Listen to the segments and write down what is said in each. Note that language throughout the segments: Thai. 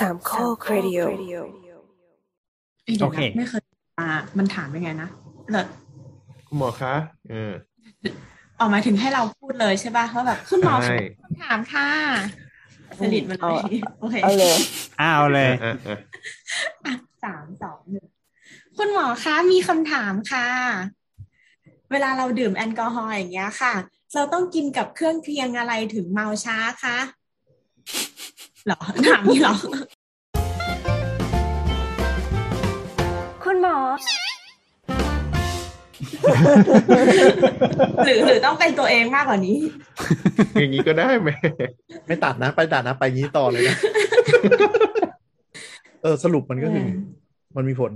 สามข้อครดิโอเอ้ยเดี๋ยวนะโอเคไม่เคยมามันถามยังไงนะเลิศคุณหมอคะเออออกมาถึงให้เราพูดเลยใช่ป่ะว่าแบบคุณหมอใช่คำถามค่ะผลิตมาเลยโอเคเอาเลยอ้าวเลยอะอะอะสามสองหนึ่งคุณหมอคะมีคำถามค่ะ เวลาเราดื่มแอลกอฮอล์อย่างเงี้ยค่ะ เราต้องกินกับเครื่องเคียงอะไรถึงเมาช้าคะเหรอถามนี่เหรอ คุณหมอ หรือหรือต้องเป็นตัวเองมากกว่านี้ อย่างนี้ก็ได้ไหมไม่ตัดนะ ไปตัดนะ ไปงี้ต่อเลยนะเออสรุปมันก็คือเออมันมีผล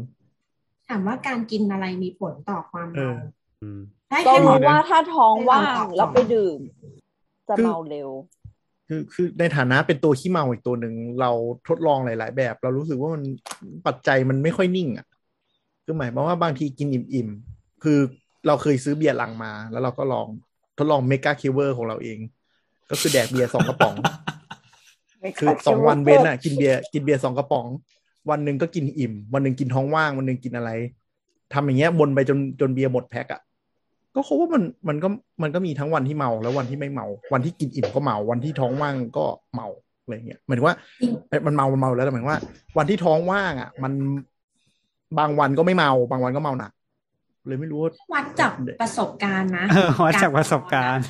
ถามว่าการกินอะไรมีผลต่อความเอเมาออืมให้ก็ให้หเพมอราะว่าถ้าท้องว่างให้เราตอบแล้วไปดื่ม จะคือเมาเร็ว คือคือในฐานะเป็นตัวขี้เมาอีกตัวหนึ่งเราทดลองหลาย ๆ แบบ เรารู้สึกว่ามันปัจจัยมันไม่ค่อยนิ่งอะคือหมายความว่าบางทีกินอิ่มๆคือเราเคยซื้อเบียร์ลังมา แล้วเราก็ลองทดลองเมกาคิวเวอร์ของเราเอง ก็คือแดกเบียร์สองกระป๋อง คือสองวันเว้นอะ กินเบียร์กินเบียร์สองกระป๋อง วันหนึ่งก็กินอิ่ม วันหนึ่งกินท้องว่าง วันหนึ่งกินอะไรทำอย่างเงี้ยบนไปจนจนเบียร์หมดแพ็คอะ ก็เขาว่ามันมันก็มันก็มีทั้งวันที่เมาแล้ววันที่ไม่เมา วันที่กินอิ่มก็เมา วันที่ท้องว่างก็เมาอะไรเงี้ยหมายถึงว่าเอ้ยมันเมามันเมาแล้วแต่หมายถึงว่า วันที่ท้องว่างอะ มันบางวันก็ไม่เมา บางวันก็เมาหนักเลยไม่รู้ว่าวัดจากประสบการณ์นะเออวัดจากประสบการณ์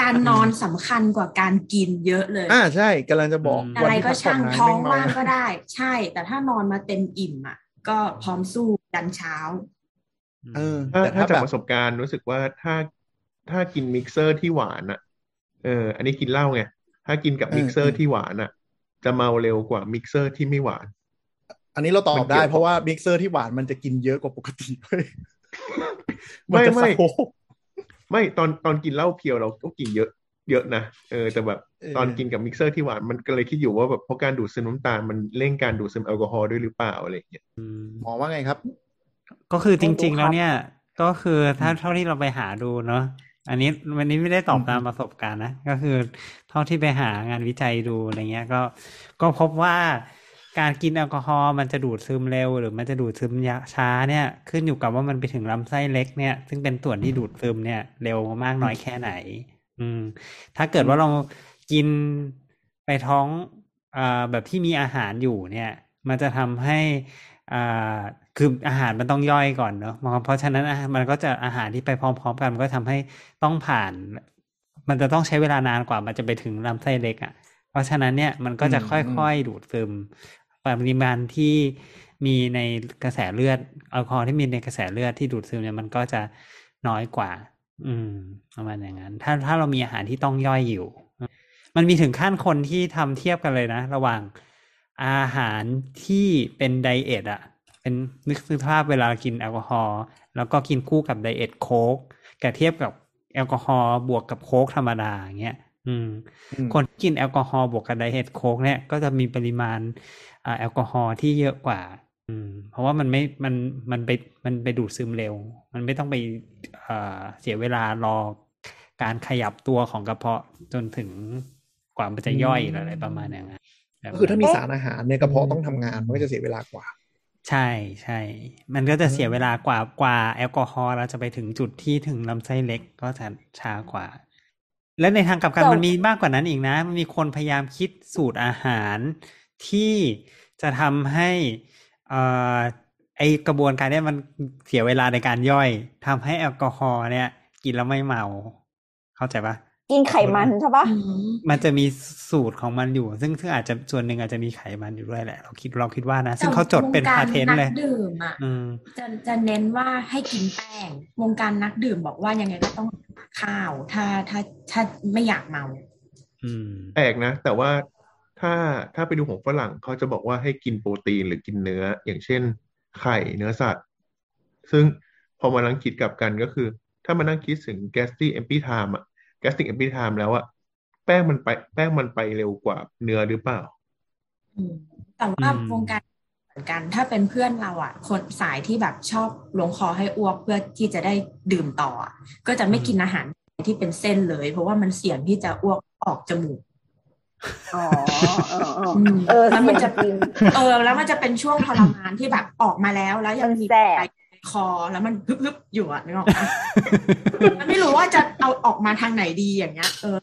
การนอนสำคัญกว่าการกินเยอะเลย อ่าใช่กำลังจะบอกอืมอะไรวันที่ก็พัผ่ช่างนนท้องแม่ว่างเมก็ได้ ใช่ แต่ถ้านอนมาเต็มอิ่มอะ ก็พร้อมสู้ยันเช้า เออถ้าแต่ถ้าถ้าจากแบบประสบการณ์รู้สึกว่าถ้าถ้ากินมิกเซอร์ที่หวานอะ เออ อันนี้กินเหล้าไง ถ้ากินกับมิกเซอร์ที่หวานอะ จะเมาเร็วกว่ามิกเซอร์ที่ไม่หวาน อันนี้เราตอมับนเกี่ได้ยวเพราะว่ามิกเซอร์ที่หวานมันจะกินเยอะกว่าปกติเว้ยไม่นจะไม่โซไม่ตอนตอนกินเหล้าเพียวเราก็กินเยอะ เยอะนะเออแต่แบบเออตอนกินกับมิกเซอร์ที่หวานมันก็เลยคิดอยู่ว่าแบบเพราะการดูดซึมน้ำตาลมันเร่งการดูดซึมแอลกอฮอล์ด้วยหรือเปล่าอะไรอย่างเงี้ยอืมหมอว่าไงครับ ก็คือจริงไม่รู้ๆแล้วครับเนี่ย ก็คือถ้าเท่าที่เราไปหาดูเนาะอันนี้วันนี้ไม่ได้ตอบอืมตามประสบการณ์นะ ก็คือเท่าที่ไปหางานวิจัยดูอะไรเงี้ย ก็ก็พบว่าการกินแอลกอฮอล์มันจะดูดซึมเร็ว หรือมันจะดูดซึมยาช้าเนี่ย ขึ้นอยู่กับว่ามันไปถึงลำไส้เล็กเนี่ย ซึ่งเป็นส่วนที่ดูดซึมเนี่ย เร็วมากน้อยแค่ไหน อืม ถ้าเกิดว่าเรากินไปท้องอ่าแบบที่มีอาหารอยู่เนี่ย มันจะทำให้อ่า คืออาหารมันต้องย่อยก่อนเนอะเพราะฉะนั้นอาหารมันก็จะอาหารที่ไปพร้อม ๆ กันมันก็ทำให้ต้องผ่าน มันจะต้องใช้เวลานานกว่ามันจะไปถึงลำไส้เล็กอะ เพราะฉะนั้นเนี่ยมันก็จะอืมค่อยๆดูดซึมปริมาณที่มีในกระแสเลือดแอลกอฮอล์ที่มีในกระแสเลือดที่ดูดซึมเนี่ยมันก็จะน้อยกว่า อืมประมาณอย่างนั้น ถ้าถ้าเรามีอาหารที่ต้องย่อยอยู่ มันมีถึงขั้นคนที่ทำเทียบกันเลยนะ ระหว่าง อาหารที่เป็น diet อะ เป็นนึกสภาพเวลากินแอลกอฮอล์แล้วก็กินคู่กับ Diet Coke กับเทียบกับแอลกอฮอล์บวกกับ Coke ธรรมดาอย่างเงี้ยอืมอืมคนที่กินแอลกอฮอล์บวกกับ Diet Coke เนี่ยก็จะมีปริมาณอ่าแอลกอฮอล์ที่เยอะกว่า อืม เพราะว่ามันไม่ มัน มันไป มันไปดูดซึมเร็ว มันไม่ต้องไปเอ่อเสียเวลารอการขยับตัวของกระเพาะจนถึงกว่ามันจะย่อยหรืออะไรประมาณอย่างนั้น ก็คือถ้ามีสารอาหารเนี่ยกระเพาะต้องทำงานมันก็จะเสียเวลากว่า ใช่ใช่ มันก็จะเสียเวลากว่ากว่าแอลกอฮอล์เราจะไปถึงจุดที่ถึงลำไส้เล็กก็จะช้ากว่า และในทางกลับกันแต่มันมีมากกว่านั้นอีกนะ มันมีคนพยายามคิดสูตรอาหารที่จะทำให้เอ่อไอกระบวนการเนี้ยมันเสียเวลาในการย่อยทำให้แอลกอฮอล์เนี่ย กินแล้วไม่เมา เข้าใจปะ กินไขมันใช่ปะอืมมันจะมีสูตรของมันอยู่ ซึ่งซึ่งอาจจะส่วนหนึ่งอาจจะมีไขมันอยู่ด้วยแหละ เราคิดเราคิดว่านะ ซึ่งเขาจดเป็นแต่วงพาการเทนต์เลยนักดื่มอะอืมจะจะเน้นว่าให้กินแป้ง วงการนักดื่มบอกว่ายังไงก็ต้องข้าว ถ้าถ้าถ้าไม่อยากเมาอืมแปลกนะ แต่ว่าถ้าถ้าไปดูของฝรั่งเขาจะบอกว่าให้กินโปรตีนหรือกินเนื้อ อย่างเช่น ไข่เนื้อสัตว์ ซึ่งพอมานั่งคิดกลับกันก็คือ ถ้ามานั่งคิดถึง gastric empty time อะ gastric empty time แล้วอะแป้งมันไป แป้งมันไปเร็วกว่าเนื้อหรือเปล่า อืมแต่ว่าอืมวงการเหมือนกัน ถ้าเป็นเพื่อนเราอะคนสายที่แบบชอบลงคอให้อ้วกเพื่อที่จะได้ดื่มต่ออะก็จะไม่กินอาหารที่เป็นเส้นเลย เพราะว่ามันเสี่ยงที่จะอ้วกออกจมูกอ๋อเออเอออืมเออแล้วมันจะจริงเออ แล้วมันจะเป็นช่วงทรมานที่แบบออกมาแล้วแล้วยังมันมีแสบไอคอแล้วมันฮึบๆอยู่อะนึกออกไหม มันไม่รู้ว่าจะเอาออกมาทางไหนดีอย่างเงี้ย เออ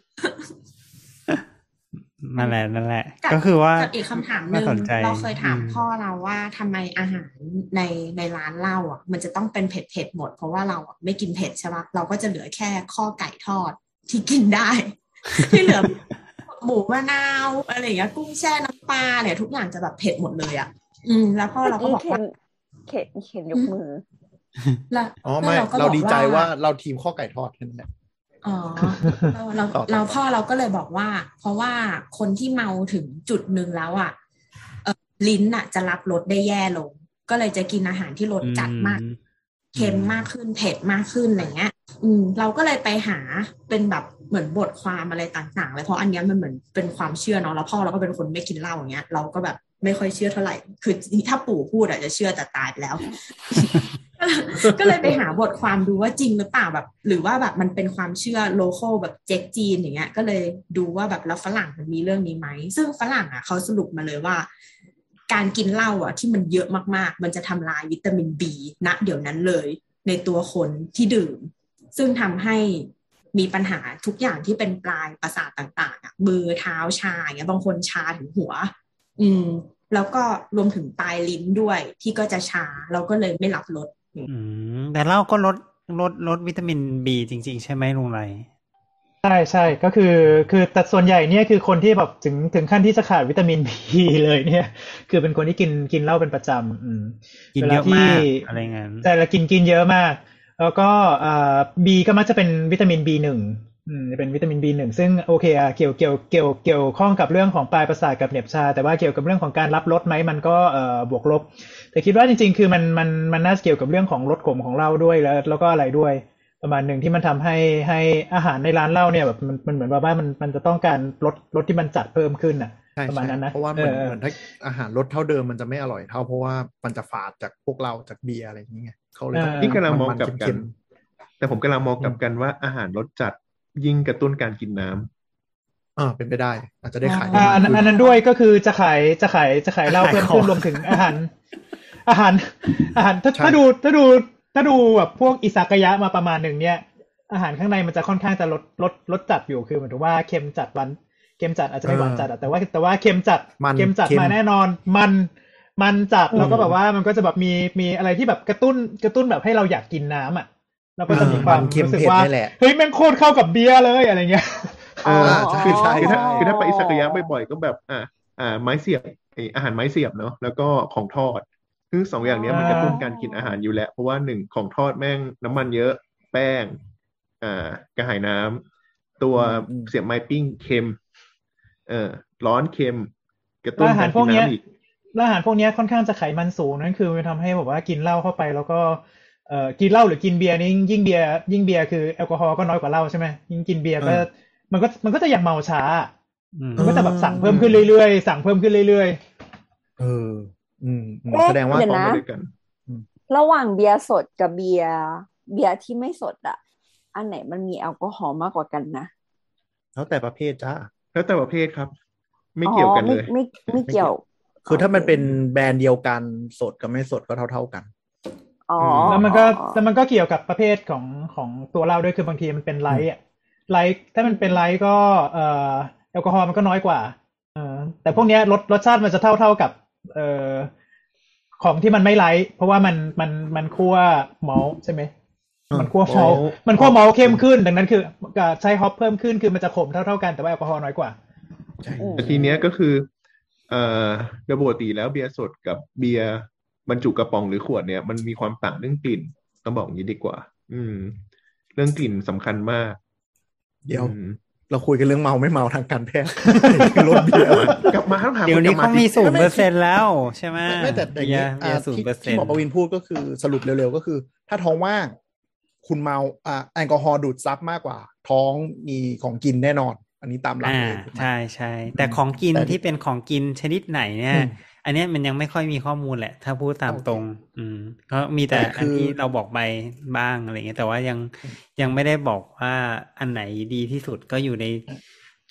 นั่นแหละนั่นแหละกับก็คือว่ากับอีกคำถามหนึ่น่างสนใจเราเคยถามอืมพ่อเราว่าทำไมอาหารในในร้านเหล้าอะ มันจะต้องเป็นเผ็ดเผ็ดๆหมด เพราะว่าเราอะไม่กินเผ็ดใช่ปะเราก็จะเหลือแค่ข้อไก่ทอดที่กินได้ ที่เหลือหมูมะนาวอะไรอย่างเงี้ยกุ้งแช่น้ำปลาเนี่ยทุกอย่างจะแบบเผ็ดหมดเลยอะ อืม แล้วพ่อเราก็บอกเข็ว่านเข็นเข็นยกมือ แล้วอ๋อไม่แล้วก็เราบอกดีใจว่าเราทีมข้อไก่ทอดแค่นั้นแหละอ๋อเราเราต่อต่อเราพ่อเราก็เลยบอกว่า เพราะว่าคนที่เมาถึงจุดหนึ่งแล้วอะเอ่อลิ้นอะ จะรับรสได้แย่ลง ก็เลยจะกินอาหารที่รสจัดมากอืเค็มมากขึ้นเผ็ดมากขึ้นอะไรเงี้ย อืม เราก็เลยไปหาเป็นแบบเหมือนบทความอะไรต่างๆเลยเพราะอันเนี้ยมันเหมือนเป็นความเชื่อเนาะแล้วพ่อเราก็เป็นคนไม่กินเหล้าอย่างเงี้ย เราก็แบบไม่ค่อยเชื่อเท่าไหร่ คือถ้าปู่พูดอาจจะเชื่อแต่ตายไปแล้ว ก็เลยไปหาบทความดูว่าจริงหรือเปล่าแบบ หรือว่าแบบมันเป็นความเชื่อโลโก้แบบเจ๊กจีนอย่างเงี้ย ก็เลยดูว่าแบบแล้วฝรั่งมันมีเรื่องนี้ไหม ซึ่งฝรั่งอะเขาสรุปมาเลยว่า การกินเหล้าอะ ที่มันเยอะมากๆ มันจะทำลายวิตามินบีณเดี๋ยวนั้นเลย ในตัวคนที่ดื่ม ซึ่งทำให้มีปัญหาทุกอย่างที่เป็นปลายประสาทต่างๆอะมือเท้าชาอย่างเงี้ยบางคนชาถึงหัว อืม แล้วก็รวมถึงปลายลิ้นด้วยที่ก็จะชาเราก็เลยไม่รับรส แต่เหล้าก็ลดลดลดวิตามินบีจริง ๆ ใช่ไหมลุงไรใช่ใช่ก็คือคือแต่ส่วนใหญ่เนี่ยคือคนที่แบบถึงถึงขั้นที่จะขาดวิตามินบีเลยเนี่ย คือเป็นคนที่กินกินเหล้าเป็นประจำอืมกินวเยลาอะที่มากอะไรเงี้ยแต่ละกินกินเยอะมาก แล้วก็อ่าบีก็มักจะเป็นวิตามิน B หนึ่งอืมเป็นวิตามิน B หนึ่งซึ่งโอเคอะเกี่ยวเกี่ยวเกี่ยวเกี่ยวข้องกับเรื่องของปลายประสาทกับเหน็บชา แต่ว่าเกี่ยวกับเรื่องของการรับรสไหมมันก็เอ่อบวกลบ แต่คิดว่าจริง ๆ คือมันมันมันน่าจะเกี่ยวกับเรื่องของรสขมของเหล้าด้วยแล้ว แล้วก็อะไรด้วย ประมาณหนึ่งที่มันทำให้ให้อาหารในร้านเหล้าเนี่ยแบบมันมันเหมือนแบบว่ามันมันจะต้องการรสรสที่มันจัดเพิ่มขึ้นอะใช่ประมาณใช่นั้นนะเพราะว่าเหมือนเออเหมือนถ้าอาหารรสเท่าเดิมมันจะไม่อร่อยเท่าเพราะว่ามันจะฝาดจากพวกเราจากเบียร์อะไรอย่างเงี้ยเขาเลยต้องนี่กำลังมองกลับนๆกัเค็นมแต่ผมกำลังมองกลับกันว่าอาหารรสจัดยิ่งกระตุ้นการกินน้ำๆอ่าเป็นไปได้ อาจจะได้ขายอ่าอันมากขึ้อันนั้นด้วยก็คือจะขายจะขายจะขายเหล้าขายเพิ่มของขึ้นรวมถึงอาหาร อาหาร อาหารถ้าใช่ถ้าดูถ้าดูถ้าดูแบบพวกอิซากายะมาประมาณหนึ่งเนี่ย อาหารข้างในมันจะค่อนข้างจะลดลดลดจัดอยู่คือหมายถึงว่าเค็มจัดหวานเค็มจัดอาจจะไม่หวานจัดอะแต่ว่าแต่ว่าเค็มจัดมันเค็มจัดเค็มมาแน่นอนมันมันจัดอืมแล้วก็แบบว่ามันก็จะแบบมีมีอะไรที่แบบกระตุ้นกระตุ้นแบบให้เราอยากกินน้ำอะเราก็จะมีความมันเค็มรู้สึกเผ็ดว่านี่แหละเฮ้ยแม่งโคตรเข้ากับเบียร์เลยอะไรเงี้ยอ่าอ๋อใช่ใช่คือถ้าใช่คือถ้าไปอิซากายะบ่อยๆก็แบบ อ่า อ่า ไม้เสียบไออาหารไม้เสียบเนาะแล้วก็ของทอด ซึ่งสองอย่างเนี้ยมันกระตุ้นการกินอาหารอยู่แล้ว เพราะว่าหนึ่งของทอดแม่งน้ำมันเยอะ แป้ง อ่ากระหายน้ำตัวอืมเสียบไม้ปิ้งเค็ม เออร้อนเค็ม กระตุ้นแล้วอาหารการพวกิกนเนี้ยน้ำอีกแล้วอาหารพวกเนี้ยค่อนข้างจะไขมันสูงนั่นคือมันทำให้แบบว่ากินเหล้าเข้าไปแล้วก็เอ่อกินเหล้าหรือกินเบียร์นี่ยิ่งเบียร์ยิ่งเบียร์คือแอลกอฮอล์ก็น้อยกว่าเหล้าใช่ไหมยิ่งกินเบียร์ก็เออมันก็มันก็จะยังเมาช้าอืมมันก็จะแบบสั่งเพิ่มขึ้นเรื่อยๆสั่งเพิ่มขึ้นเรื่อยเออ อืมอืมเอ๊ะแสดงว่าเดี๋ยวพร้อมนะไปด้วยกัน ระหว่างเบียร์สดกับเบียร์เบียร์ที่ไม่สดอะอันไหนมันมีแอลกอฮอล์มากกว่ากันนะแล้วแต่ประเภทจ้าแล้วแต่ประเภทครับ ไม่เกี่ยวกันเลยอ๋อไม่ไม่ไม่เกี่ยว คือถ้ามันเป็นแบรนด์เดียวกันสดกับไม่สดก็เท่าๆกันอ๋อๆแล้วมันก็แล้วมันก็เกี่ยวกับประเภทของของตัวเหล้าด้วยคือบางทีมันเป็น light อะ light ถ้ามันเป็น light ก็เอ่อแอลกอฮอล์มันก็น้อยกว่าเออแต่พวกเนี้ยรสรสชาติมันจะเท่าเท่ากับ เอ่อของที่มันไม่ light เพราะว่ามันมันมันคั่วมอลต์ใช่ไหมอืมมันคั่วมอลต์มอลต์มันคั่วมอลต์เข้มขึ้น ดังนั้นคือการใช้ hop เพิ่มขึ้นคือมันจะขมเท่าเท่ากันแต่ว่าแอลกอฮอล์น้อยกว่าใช่อืมแต่ทีเนี้ยก็คือเอ่อโดยปกติแล้วเบียร์สดกับเบียร์บรรจุกระป๋องหรือขวดเนี่ยมันมีความต่างเรื่องกลิ่นต้องบอกอย่างนี้ดีกว่า อืม เรื่องกลิ่นสำคัญมาก เดี๋ยวอืม เราคุยกันเรื่องเมาไม่เมาทางการแพทย์รถเบียร์กลับมาต้องถามเดี๋ยวนี้กลัเขาบมีที่ศูนย์เปอร์เซ็นแล้วใช่ไหมไม่ไม่แต่แต่อย่างเบียนี้ร์เบียอ่าร์ศูนที่ย์เปอร์เซ็นที่หมอประวินพูดก็คือสรุปเร็วๆก็คือ ถ้าท้องว่าง คุณเมาอ่าแอลกอฮอล์ดูดซับมากกว่า ท้องมีของกินแน่นอน อันนี้ตามหลักอ่าเลยถูกไหมใช่ใช่แต่ของกินแต่ที่เป็นของกินชนิดไหนเนี่ย อืมอันเนี้ยมันยังไม่ค่อยมีข้อมูลแหละ ถ้าพูดตามตรง อืมก็มีแต่แต่คือันอที่เราบอกไปบ้างอะไรเงี้ยแต่ว่ายังยังไม่ได้บอกว่าอันไหนดีที่สุดก็อยู่ใน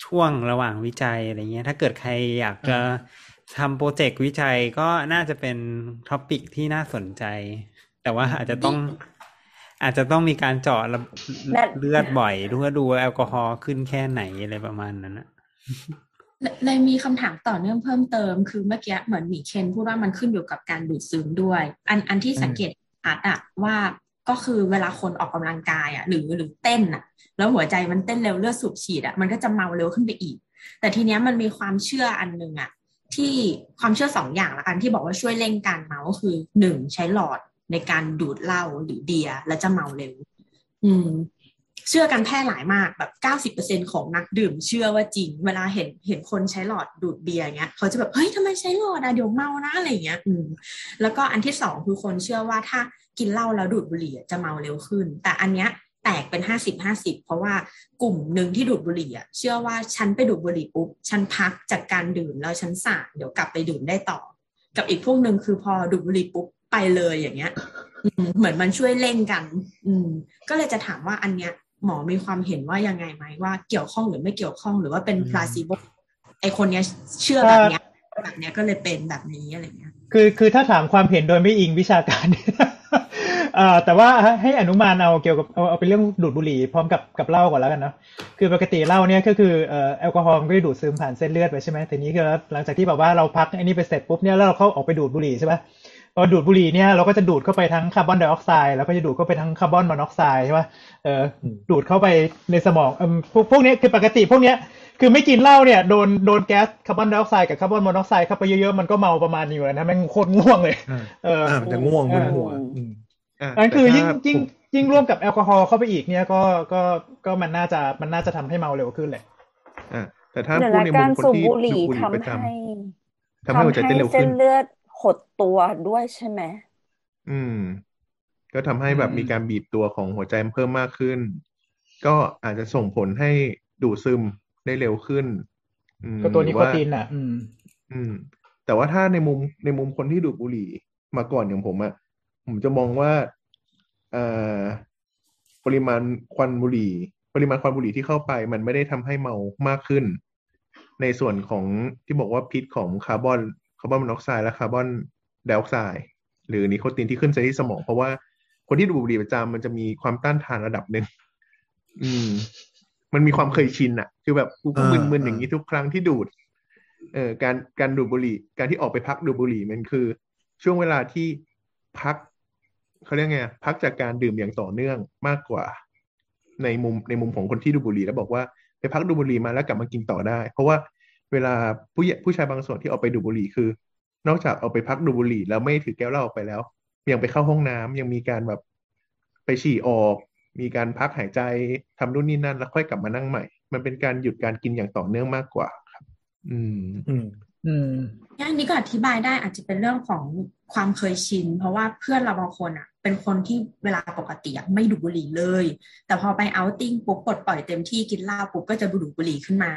ช่วงระหว่างวิจัยอะไรเงี้ย ถ้าเกิดใครอยากจะทำโปรเจกต์วิจัยก็น่าจะเป็น topic ที่น่าสนใจ แต่ว่าอาจจะต้องอาจจะต้องมีการเจาะระและเลือดบ่อยเพื่อดูแอลกอฮอล์ขึ้นแค่ไหนอะไรประมาณนั้นนะ เลยมีคำถามต่อเนื่องเพิ่มเติม คือเมื่อกี้เหมือนหมีเคนพูดว่ามันขึ้นอยู่กับการดูดซึมด้วย อันอันที่สังเกตอาจอะว่าก็คือเวลาคนออกกำลังกายอะหรือหรือเต้นอะแล้วหัวใจมันเต้นเร็วเลือดสูบฉีดอะมันก็จะเมาเร็วขึ้นไปอีก แต่ทีเนี้ยมันมีความเชื่ออันหนึ่งอะที่ความเชื่อสองอย่างละกันที่บอกว่าช่วยเร่งการเมาก็คือหนึ่งใช้หลอดในการดูดเหล้าหรือเบียร์แล้วจะเมาเร็ว อืม เชื่อกันแพร่หลายมากแบบเก้าสิบเปอร์เซ็นของนักดื่มเชื่อว่าจริง เวลาเห็นเห็นคนใช้หลอดดูดเบียร์เงี้ยเขาจะแบบเฮ้ยทำไมใช้หลอดอะเดี๋ยวเมานะอะไรเงี้ยอืมแล้วก็อันที่สองคือคนเชื่อว่าถ้ากินเหล้าแล้วดูดบุหรี่จะเมาเร็วขึ้น แต่อันเนี้ยแตกเป็นห้าสิบห้าสิบเพราะว่ากลุ่มหนึ่งที่ดูดบุหรี่อะเชื่อว่าฉันไปดูดบุหรี่ปุ๊บฉันพักจากการดื่มแล้วฉันสางเดี๋ยวกลับไปดื่มได้ต่อ กับอีกพวกหนึ่งคือพอดูดบุหรี่ปุ๊บไปเลยอย่างเงี้ยเหมือนมันช่วยเร่งกัน อืม ก็เลยจะถามว่าอันเนี้ย หมอมีความเห็นว่ายังไงไหมว่าเกี่ยวข้องหรือไม่เกี่ยวข้องหรือว่าเป็นอืมพลาซิโบไอคนเนี้ยเชื่อแบบเนี้ยแบบเนี้ยก็เลยเป็นแบบนี้อะไรเงี้ยคือคือถ้าถามความเห็นโดยไม่อิงวิชาการเอ่อแต่ว่าให้อนุมานเอาเกี่ยวกับเอาเอาเป็นเรื่องดูดบุหรี่พร้อมกับกับเหล้าก่อนแล้วกันเนาะคือปกติเหล้าเนี่ยก็คือเอ่อแอลกอฮอล์มันก็จะดูดซึมผ่านเส้นเลือดไปใช่ไหมแต่นี้คือหลังจากที่แบบว่าเราพักไอ้นี่ไปเสร็จปุ๊บเนี่ยแล้วเราเข้าออกไปดูดบุหรี่ใช่ปะพ อดูดบุหรี่เนี่ยเราก็จะดูดเข้าไปทั้งคาร์บอนไดออกไซด์แล้วก็จะดูดเข้าไปทั้งคาร์บอนมอนอกไซด์ใช่ปะเออดูดเข้าไปในสมองเอมพวกพวกเนี้ยคือปกติพวกเนี้ยคือไม่กินเหล้าเนี่ยโดนโดนแก๊สคาร์บอนไดออกไซด์กับคาร์บอนมอนอกไซด์เข้าไปเยอะๆมันก็เมาประมาณนี้อยู่แล้วนะแม่งโคตรง่วงเลยอ่าเอออ่ามันจะง่วงมึนหัวอืมอะอันคือแต่ยิ่งถ้ายิ่งผมยิ่งร่วมกับแอลกอฮอล์เข้าไปอีกเนี่ยก็ก็ก็มันน่าจะมันน่าจะทำให้เมาเร็วขึ้นแหละอะแต่ถ้าเดี๋ยวพูดนะในมุกามรคนสูบที่บุหรี่ดูดบุหรี่ทำประจให้ำทำให้หัวใจเต้นเร็วเส้ขึ้นนเลือด หดตัวด้วยใช่ไหมอืม ก็ทำให้แบบอืมมีการบีบตัวของหัวใจเพิ่มมากขึ้น ก็อาจจะส่งผลให้ดูดซึมได้เร็วขึ้นอืมก็ตัวหรืนิอโคว่าตินอะ อืม อืม แต่ว่าถ้าในมุมในมุมคนที่ดูดบุหรี่มาก่อนอย่างผมอะผมจะมองว่าเอ่อปริมาณควันบุหรี่ ปริมาณควันบุหรี่ที่เข้าไป มันไม่ได้ทำให้เมามากขึ้น ในส่วนของที่บอกว่าพิษของคาร์บอน คาร์บอนมอนอกไซด์และคาร์บอนไดออกไซด์หรือนิโคตินที่ขึ้นไปที่สมอง เพราะว่าคนที่ดูดบุหรี่ประจำมันจะมีความต้านทานระดับหนึ่งอืม มันมีความเคยชินอะคือแบบกูก็อ่ามึนๆอ่าอย่างนี้ทุกครั้งที่ดูด เอ่อการการดูดบุหรี่ การที่ออกไปพักดูดบุหรี่มันคือ ช่วงเวลาที่พักเขาเรียกไงอะพักจากการดื่มอย่างต่อเนื่องมากกว่า ในมุมในมุมของคนที่ดูดบุหรี่แล้วบอกว่าไปพักดูดบุหรี่มาแล้วกลับมากินต่อได้ เพราะว่า เวลาผู้ใหญ่ผู้ชายบางส่วนที่ออกไปดูดบุหรี่คือ นอกจากเอาไปพักดูดบุหรี่ แล้วไม่ถือแก้วเหล้าออกไปแล้ว ยังไปเข้าห้องน้ำยังมีการแบบไปฉี่ออก มีการพักหายใจทำนู่นนี่นั่น แล้วค่อยกลับมานั่งใหม่ มันเป็นการหยุดการกินอย่างต่อเนื่องมากกว่าครับ อืม อืมอืมอันนี้ก็อธิบายได้อาจจะเป็นเรื่องของ ความเคยชิน เพราะว่าเพื่อนเราบางคนอะเป็นคนที่เวลาปกติอะไม่ดูดบุหรี่เลย แต่พอไปเอาท์ติ้งปุ๊บปลดปล่อยเต็มที่กินเหล้าปุ๊บก็จะดูดบุหรี่ขึ้นมา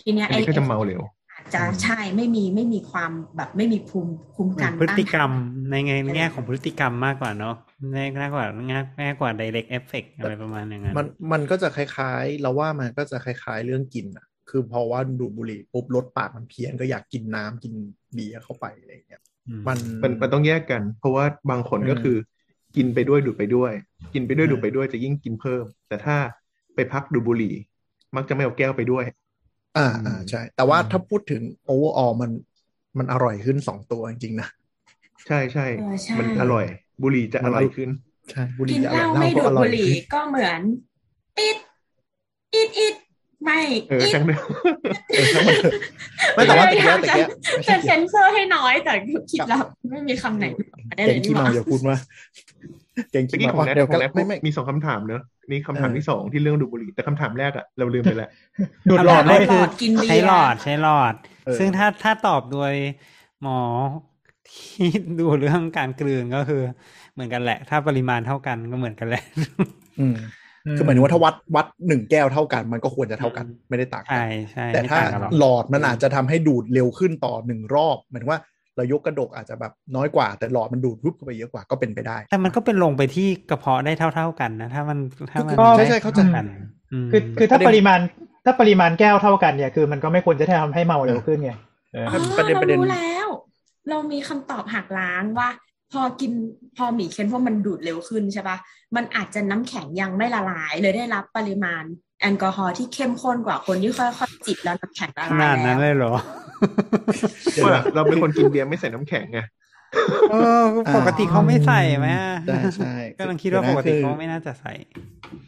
ทีเนี้ยอันนี้ก็จะเมาเร็วอาจจะใช่ไม่มีไม่มีความแบบไม่มีภูมิคุ้มกันพฤติกรรมต้านทานในแง่ของพฤติกรรมมากกว่าเนาะแง่ง่ายกว่าง่ายง่ายกว่า direct effect อะไรประมาณอย่างนั้นมันมันก็จะคล้ายๆ เราว่ามันก็จะคล้ายๆเรื่องกินอะคือพอว่าดูดบุหรี่ปุ๊บรสปากมันเพี้ยนก็อยากกินน้ำกินเบียร์เข้าไปอะไรอย่างเงี้ยอื มมันมันมันต้องแยกกัน เพราะว่าบางคนก็อืมคือ กินไปด้วยดูดไปด้วย กินไปด้วยอืมดูดไปด้วยจะยิ่งกินเพิ่ม แต่ถ้าไปพักดูดบุหรี่ มักจะไม่เอาแก้วไปด้วย อ่าอืมอ่าใช่ แต่ว่าอืมถ้าพูดถึงโอเวอร์ออมันมันอร่อยขึ้นสองตัวจริงๆนะใช่ใช่เออใช่มันอร่อย บุหรี่จะอร่อยขึ้นใช่บุหรี่กินจะอเหร่อล้ายไม่ก็ดูดอร่บุอยหรี่ก็เหมือนอิดอิดอิด ไม่เอออิดช่างเถอะเออช่างมันเถอะไม่แต่ว่าตะเกียบตะเกียบไม่ใช่แต่เซนเซอร์ให้น้อยแต่คิดลับไม่มีคำไหนได้เลเก่ยงขี้เมาอย่าพูดว่าเก่งเมื่อขี้กี้เมาของแนทเดี๋ยวขอก็งแนทไม่ไม่มีสองคำถามเนอะนี่คำถามเออที่สองที่เรื่องดูดบุหรี่แต่คำถามแรกอะเราลืมไปแล้วดูดหลอดไม่เลยคือกินเบียร์ใช้หลอดใช้หลอดเออซึ่งถ้าถ้าตอบโดยหมอที่ดูเรื่องการกลืนก็คือ เหมือนกันแหละ ถ้าปริมาณเท่ากันก็เหมือนกันแหละ อืม คือหมายถึงว่าถ้าวัดวัดหนึ่งแก้วเท่ากัน มันก็ควรจะเท่ากันอืมไม่ได้ต่างกัใช่นใช่แต่ไม่ถ้าต่างกันหรอกหลอดมันอาจจะทำให้ดูดเร็วขึ้นต่อหนึ่งรอบหมายถึงว่าเรายกกระดกอาจจะแบบน้อยกว่า แต่หลอดมันดูดรุบเข้าไปเยอะกว่าก็เป็นไปได้ แต่มันก็เป็นลงไปที่กระเพาะได้เท่า ๆกันนะ ถ้ามันถ้ามันก็ใช่ใช่เข้าใจกันอืมคือคือถ้าประเด็นปริมาณถ้าปริมาณแก้วเท่ากันเนี่ยคือมันก็ไม่ควรจะทำให้เมาเร็วขึ้นไงเอออ๋อประเด็นเราประเด็นรู้แล้ว เรามีคำตอบหักล้างว่า พอกินพอหมี่เค้นเพราะมันดูดเร็วขึ้นใช่ปะมันอาจจะน้ำแข็งยังไม่ละลาย เลยได้รับปริมาณแอลกอฮอล์ที่เข้มข้นกว่าคนที่ค่อยๆจิบแล้วน้ำแข็งละขลายนาดนั้นแล้วเลยเหรอเดี๋ยวว่านะเราเป็นคนกินเบียร์ไม่ใส่น้ำแข็งไงเออปกติเขาไม่ใส่ไหมใช่ใช่กำลังคิดว่าปกติคือเขาไม่น่าจะใส่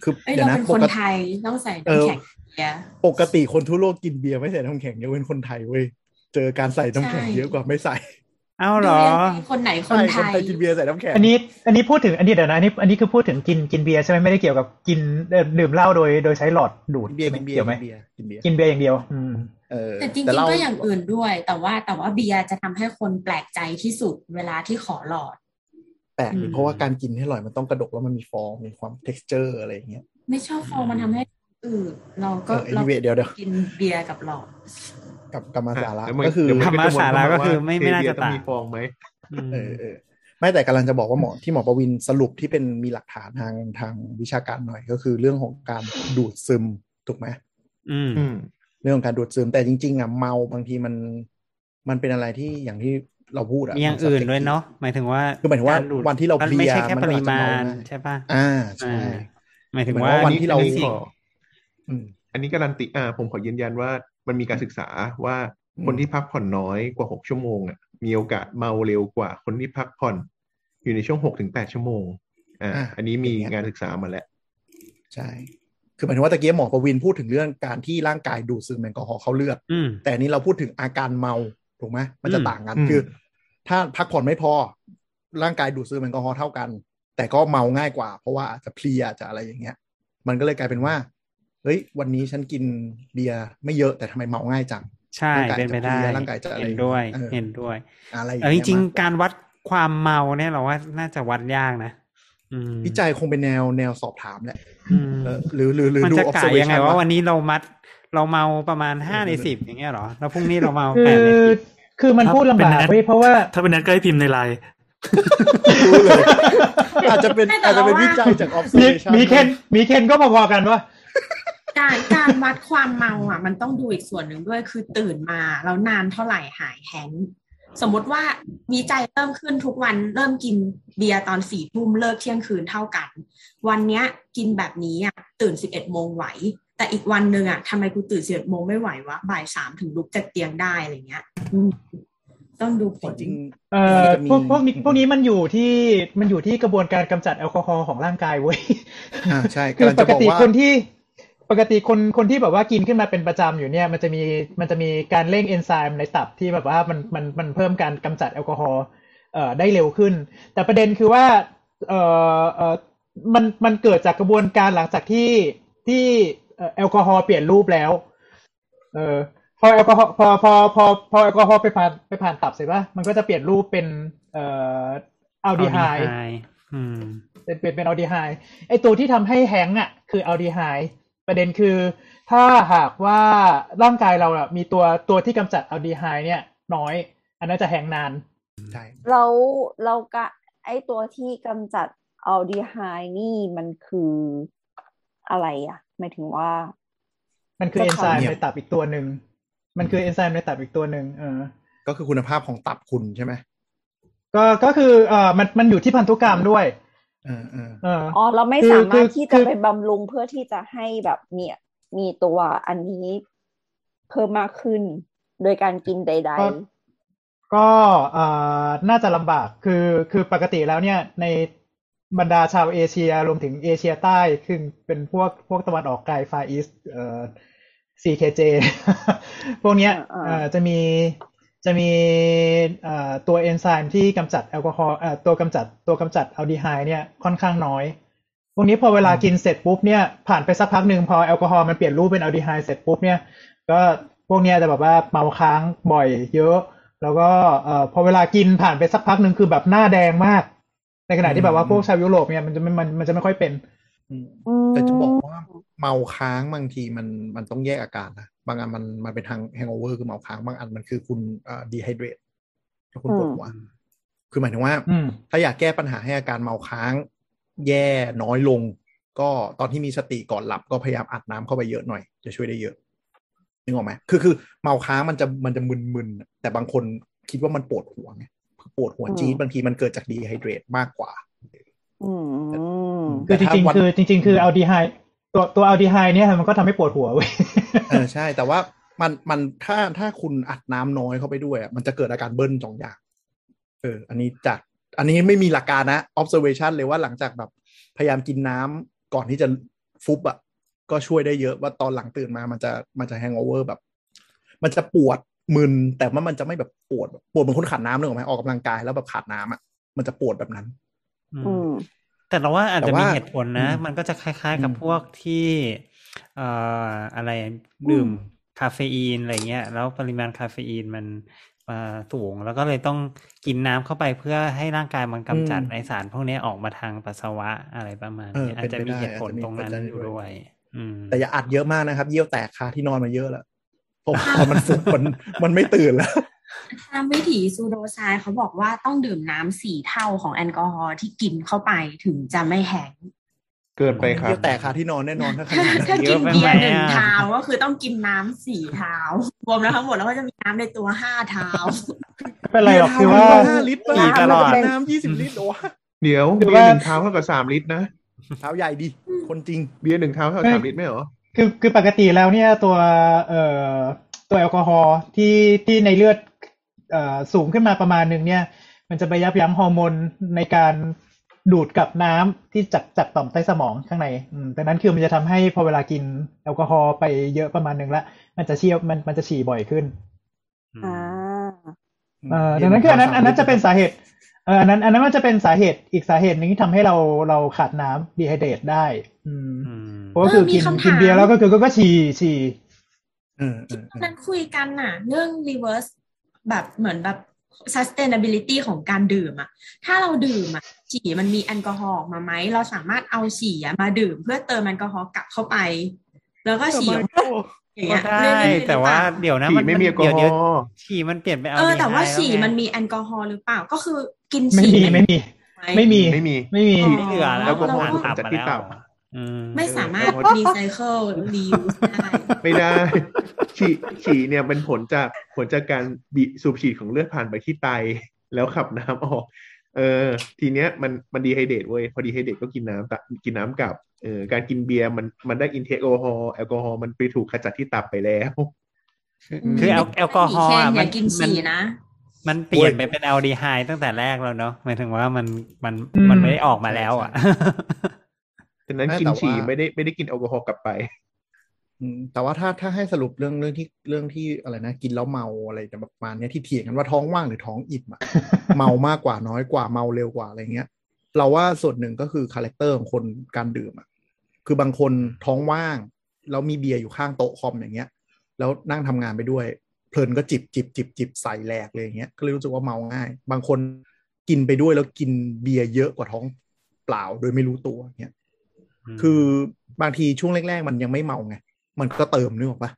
คือเอ้ยเดี๋ยวเรานะเป็นปคนกติไทยต้องใส่เออน้ำแข็งเบียร์ปกติคนทั่วโลกกินเบียร์ไม่ใส่น้ำแข็งยกเว้นคนไทยเว้ยเจอการใส่น้ำแข็งใช่เยอะกว่าไม่ใส่ เอ้าเหรดูอยังไงคนไหนคใช่นคไทนยไทยกินเบียร์ใส่น้ำแข็งอันนี้ อันนี้พูดถึงอันนี้เดี๋ยวนะอันนี้อันนี้คือพูดถึงกินกินเบียร์ใช่ไหมไม่ได้เกี่ยวกับกินเอ่อดื่มเหล้าโดยโดยใช้หลอดดูดกินเบียร์ใช่กินเบียร์เกี่ยวไหมกินเบียร์กินเบียร์กินเบียร์อย่างเดียว อืมเออแต่จริงเหๆล้าก็อย่างอื่นด้วย แต่ว่าแต่ว่าเบียร์จะทำให้คนแปลกใจที่สุดเวลาที่ขอหลอดแปลกอืมเพราะว่าการกินให้อร่อยมันต้องกระดกแล้วมันมีฟองมีความ texture อะไรอย่างเงี้ย ไม่ชอบฟองมันทำให้อืดเราก็เออเรา anyway เดี๋ยวเดี๋ยวกินเบียร์กับหลอด กับกรรมสาระแล้วมันก็คือเดี๋ยวธรรมศาสตร์แล้วก็คือไม่ไม่น่าจะเทเบียร์ต้องต่างมีฟองไหมอืมเออเออไม่แต่กำลังจะบอกว่าหมอที่หมอประวินสรุปที่เป็นมีหลักฐานทางทางวิชาการหน่อยก็คือเรื่องของการดูดซึมถูกไหมอืมอืมเรื่องของการดูดซึมแต่จริง ๆ อะเมาบางทีมัน มันเป็นอะไรที่อย่างที่เราพูดอะมีอย่างอื่นด้วยเนาะหมายถึงว่าคือหมายถึงว่าการดูดวันที่เรามันเพลียไม่ใช่แค่มันปก็ริอาจจะมาเมาณง่ายใช่ป่ะอ่าใช่อ่าหมายถึงหมายว่าว่าวันที่เราอัขออืมอันนี้การันตีอ่าผมขอยืนยันว่า มันมีการศึกษาว่าอืมคนที่พักผ่อนน้อยกว่าหกชั่วโมงอะมีโอกาสเมาเร็วกว่าคนที่พักผ่อน อยู่ในช่วงหกถึงแปดชั่วโมงอ่าอะอันนี้มีอย่างเงี้ยงานศึกษามาแล้ว ใช่ คือหมายถึงว่าตะเกียบหมอประวินพูดถึงเรื่องการที่ร่างกายดูดซึมแอลกอฮอล์เข้าเลือดอืมแต่อันนี้เราพูดถึงอาการเมาถูกไหมมันจะอืมต่างกันอืมคือ ถ้าพักผ่อนไม่พอ ร่างกายดูดซึมแอลกอฮอล์เท่ากัน แต่ก็เมาง่ายกว่า เพราะว่าอาจจะเพลียอาจจะอะไรอย่างเงี้ย มันก็เลยกลายเป็นว่า เฮ้ย วันนี้ฉันกินเบียร์ไม่เยอะแต่ทำไมเมาง่ายจัง ใช่ร่างกายเป็นไปได้จะเพลียร่างกายจะอะไรเห็นด้วยเออเห็นด้วย อะไรอย่างเออจเงี้ยริงมากกๆว่าการวัดความเมาเนี่ยเราว่าน่าจะวัดยากนะอืมวิจัยคงเป็นแนวแนวสอบถามแหละอืมเออหรือหรือหรือมันดูจะกะ observation ยังไงว่าว่าวันนี้เรามัดเราเมาประมาณห้าในเออสิบอย่างเงี้ยเหรอ แล้วพรุ่งนี้เราเมาคืแปดอในสิบคือมันพูดลำบากเว้ยเพราะว่า ถ้าเป็นนัดก็ให้พิมพ์ในไลน์รู้เลยอาจจะเป็นไม่แต่อาจจะเป็นเราว่าวิจัยจากมี observation มีเคนมีเคนก็พอๆกันว่า การการวัดความเมาอะ มันต้องดูอีกส่วนหนึ่งด้วยคือตื่นมาแล้วนานเท่าไหร่หายแฮงก์สมมติว่าวิจัยเริ่มขึ้นทุกวันเริ่มกินเบียร์ตอนสี่ทุ่มเลิกเที่ยงคืนเท่ากัน วันเนี้ยกินแบบนี้อะตื่นสิบเอ็ดโมงไหว แต่อีกวันหนึ่งอะทำไมกูตื่นสิบเอ็ดโมงไม่ไหววะบ่ายสามถึงลุกจากเตียงได้อะไรเงี้ยอืมต้องดูผจลริงเอ่อจะมีพวกพวกนี้พวกนี้มันอยู่ที่มันอยู่ที่กระบวนการกำจัดแอลกอฮอล์ของร่างกายเว้ยๆอ่าใช่คือกำลังปจะกบอกติว่าคนที่ ปกติคนคนที่แบบว่ากินขึ้นมาเป็นประจำอยู่เนี่ยมันจะมีมันจะมีการเร่งเอนไซม์ในตับที่แบบว่ามันมันมันเพิ่มการกำจัดแอลกอฮอล์เอ่อได้เร็วขึ้น แต่ประเด็นคือว่าเอ่อเอ่อมันมันเกิดจากกระบวนการหลังจากที่ที่เอ่อแอลกอฮอล์เปลี่ยนรูปแล้ว เออพอแอลกอฮอล์พอพอพอพอแอลกอฮอล์ไปผ่านไปผ่านตับเสร็จป่ะมันก็จะเปลี่ยนรูปเป็นเอ่ออัลดีไฮด์อัลดีไฮด์อืมเป็นเป็นเป็นอัลดีไฮด์ไอตัวที่ทำให้แฮงก์อะ คืออัลดีไฮด์ ประเด็นคือ ถ้าหากว่าร่างกายเราอะมีตัวตัวที่กำจัดอัลดีไฮด์เนี่ย น้อย อันนั้นจะแฮงก์นานใช่เราเรากะไอตัวที่กำจัดอัลดีไฮด์นี่มันคืออะไรอะหมายถึงว่า มันคือจะเอนไซม์ทำในตับอีกตัวหนึ่งมันคือเอนไซม์ในตับอีกตัวหนึ่งเออ ก็คือคุณภาพของตับคุณใช่ไหมก็ก็คือเอ่อมันมันอยู่ที่พันธุกรรมด้วยเออเออเอออ๋อเราไม่คือสามารถคือที่คืจะอไปบำรุงเพื่อที่จะให้แบบเนี่ย มีตัวอันนี้เพิ่มมากขึ้น โดยการกินใดก็ก็เอ่อน่าจะลำบากคือคือปกติแล้วเนี่ยในบรรดาชาวเอเชียรวมถึงเอเชียใต้คือเป็นพวกพวกตะวันออกไกล Far East เอ่อ CKJ พวกเนี้ยเอ่อจะมี จะมีเอ่อตัวเอนไซม์ที่กำจัดแอลกอฮอล์เอ่อตัวกำจัดตัวกำจัดอัลดีไฮด์เนี่ยค่อนข้างน้อยพวกนี้พอเวลากินเสร็จปุ๊บเนี่ยผ่านไปสักพักหนึ่งพอแอลกอฮอล์มันเปลี่ยนรูปเป็นอัลดีไฮด์เสร็จปุ๊บเนี่ยก็พวกเนี้ยจะแบบว่าเมาค้างบ่อยเยอะ แล้วก็เอ่อพอเวลากินผ่านไปสักพักหนึ่งคือแบบหน้าแดงมาก ในขณะที่แบบว่าพวกชาวยุโรปเนี่ยมันจะไม่มันมันจะไม่ค่อยเป็นอืมๆอืมแต่จะบอกว่าเมาค้างบางทีมันมันต้องแยกอาการนะ บางอันมันมันเป็นทาง hangover คือเมาค้างบางอันมันคือคุณอ่า dehydrate แล้วคุณปวดหัวคือหมายถึงว่าอืมถ้าอยากแก้ปัญหาให้อาการเมาค้าง แย่น้อยลง ก็ตอนที่มีสติก่อนหลับก็พยายามอัดน้ำเข้าไปเยอะหน่อย จะช่วยได้เยอะนึกออกไหมคือคือเมาค้างมันจะมันจะมึนๆแต่บางคนคิดว่ามันปวดหัวไงปวดหัวจี๊ดบางทีมันเกิดจากดีไฮเดรตมากกว่าอืมคือจริงๆคือจริง ๆ คืออัลดีไฮ ตัวตัวอัลดีไฮเนี่ยมันก็ทำให้ปวดหัวเว้ยเออใช่ แต่ว่ามันมันถ้าถ้าคุณอัดน้ำน้อยเข้าไปด้วยอะมันจะเกิดอาการเบิ้ลสองอย่าง เออ อันนี้จากอันนี้ไม่มีหลักการนะ observation เลยว่าหลังจากแบบพยายามกินน้ำก่อนที่จะฟุบอะ ก็ช่วยได้เยอะว่าตอนหลังตื่นมามันจะมันจะ hangover แบบ มันจะปวดมึนแต่ว่ามันจะไม่แบบปวดปวดเหมือนคนขาดน้ำนึกออกไหมออกกำลังกายแล้วแบบขาดน้ำอะมันจะปวดแบบนั้นอือืมม แต่เราว่าอาจแต่จะว่ามีเหตุผลนะอืมมันก็จะคล้ายๆกับอืมพวกที่เอ่ออะไรดื่มคาเฟอีนอะไรเงี้ย แล้วปริมาณคาเฟอีนมันมาสูง แล้วก็เลยต้องกินน้ำเข้าไปเพื่อให้ร่างกายมันกำจัดอืมไอสารพวกนี้ออกมาทางปัสสาวะอะไรประมาณเออนี้อาเป็จนจะไปมีได้เหตุผลอาจจะมีตรงนั้นปัจจัยอยู่ด้วยด้วยอืมแต่อย่าอัดเยอะมากนะครับ เยี่ยวแตกคาที่นอนมาเยอะแล้วเพราะพอมันฟุบมันมันไม่ตื่นแล้ว ตามวิถีซูโดไซน์เขาบอกว่าต้องดื่มน้ำสี่เท่าของแอลกอฮอล์ที่กินเข้าไปถึงจะไม่แห้งก์เกินไปครับเยี่ยวแตกคาที่นอนแน่นอนถ้าขถ้านาดนั้นถ้าเยกิอะนไปเบียร์ไหมหนึ่งอะเท้าก็คือต้องกินน้ำสี่เท้ารวมแล้วทั้งหมดแล้วก็จะมีน้ำในตัวห้าเท้าไม่เป็นไรหรอกคือว่าห้าลิตรขี่ตลอดน้ำยี่สิบลิตรโอ้วะเดี๋ยวคือเบียร์ว่าหนึ่งเท้าเท่ากับสามลิตรนะเท้าใหญ่ดิคนจริงเบียร์หนึ่งเท้าเท่ากับสามลิตรไม่เหรอคือคือปกติแล้วเนี่ยตัวเอ่อตัวแอลกอฮอล์ที่ที่ในเลือดเอ่อ สูงขึ้นมาประมาณหนึ่งเนี่ย มันจะไปยับยั้งฮอร์โมนในการดูดกับน้ำที่จากจากต่อมใต้สมองข้างในอืมดังนั้นคือมันจะทำให้พอเวลากินแอลกอฮอล์ไปเยอะประมาณหนึ่งละ มันจะเชี่ยวมันมันจะฉี่บ่อยขึ้นอ่าเอ่อดังนั้นคืออันนั้น อันนั้นจะเป็นสาเหตุเอออันนั้น อันนั้นมันจะเป็นสาเหตุอีกสาเหตุหนึ่งที่ทำให้เราเราขาดน้ำดีไฮเดรตได้อืมอืมเพราะก็คือเออมีกินคำถามกินเบียร์แล้วก็คือก็ก็ฉี่ฉี่เออเออเออนั้นคุยกันน่ะ เรื่อง reverse แบบเหมือนแบบ sustainability ของการดื่มอะถ้าเราดื่มอะฉี่มันมีแอลกอฮอล์ออกมาไหม เราสามารถเอาฉี่อะมาดื่มเพื่อเติมแอลกอฮอล์กลับเข้าไป แล้วก็ฉี่ออกมาอย่างก็เงี้ยได้เรื่อยๆแต่ว่าหรือเปล่เดี๋ยวนะฉี่มันไม่มีแอลกอเดี๋ยวฮอเดี๋ยวล์ฉี่มันเปลี่ยนเป็นเออแต่ว่า aldehyde ฉี่แล้วไงมันมีแอลกอฮอล์หรือเปล่าก็คือกินไม่ฉี่มีไม่มีไหไม่มีไม่มี ไม่มีอ๋อไม่เหลือแล้วแอลกอฮอล์ผ่านถูกกำจัดตับที่มาตัแล้วบอืม ไม่สามารถ recycle reuse ได้ ไม่ได้ ฉี่ฉี่เนี่ยเป็นผลจากผลจากการบีสูบฉีดของเลือดผ่านไปที่ไต แล้วขับน้ำออก เออ ทีเนี้ยมันมัน dehydrate เว้ย พอ dehydrate ก็กินน้ำตะกินน้ำกลับ เออ การกินเบียร์มันมันได้ intake แอลกอฮอล์แอลกอฮอล์มันไปถูกขจัดที่ตับไปแล้ว คือแอลแอลกอฮอล์แค่อะอมัย่านกินฉี่นะมันเปลี่ยนไปเป็นแอลดีไฮด์ตั้งแต่แรกแล้วเนาะหมายถึงว่ามันมันอืมมันไม่ได้ออกมาแล้วอะ ฉะนั้นไม่กินแต่ว่าฉี่ไม่ได้ไม่ได้กินแอลกอฮอล์กลับไปอืมแต่ว่าถ้าถ้าให้สรุปเรื่องเรื่องที่เรื่องที่อะไรนะ กินแล้วเมาอะไรแต่ประมาณเนี้ยที่เถียงกันว่าท้องว่างหรือท้องอิ่มอะเมามากกว่าน้อยกว่าเมาเร็วกว่าอะไรเงี้ย เราว่าส่วนหนึ่งก็คือ character ของคนการดื่มอะคือบางคนท้องว่างแล้วมีเบียร์อยู่ข้างโต๊ะคอมอย่างเงี้ย แล้วนั่งทำงานไปด้วย เพลินก็จิบจิบจิบจิบใส่แหลกเลยอย่างเงี้ยก็เลยรู้สึกว่าเมาง่าย บางคนกินไปด้วยแล้วกินเบียร์เยอะกว่าท้องเปล่าโดยไม่รู้ตัวเงี้ย คือบางทีช่วงแรกๆมันยังไม่เมาไง มันก็เติมนึกออกปะ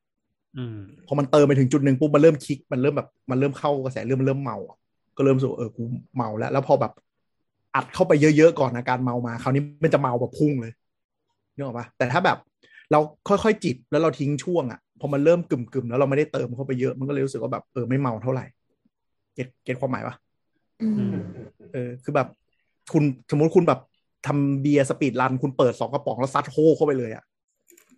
อืมพอมันเติมไปถึงจุดหนึ่งปุ๊บมันเริ่มคิกมันเริ่มแบบมันเริ่มเข้ากระแสเริ่มมันเริ่มเมาอะก็เริ่มรู้สึกว่าเออกูเมาแล้ว แล้วพอแบบอัดเข้าไปเยอะๆก่อนอาการเมามาคราวนี้มันจะเมาแบบพุ่งเลยนึกออกปะแต่ถ้าแบบเราค่อยๆจิบแล้วเราทิ้งช่วงอะพอมันเริ่มกึ่มๆแล้วเราไม่ได้เติมเข้าไปเยอะมันก็เลยรู้สึกว่าแบบเออไม่เมาเท่าไหร่เก็ตเก็ตความหมายปะอือืมมเออ คือแบบ คุณสมมติคุณแบบ ทำเบียร์สปีดรันคุณเปิดสองกระป๋องแล้วซัดโฮเข้าไปเลยอะ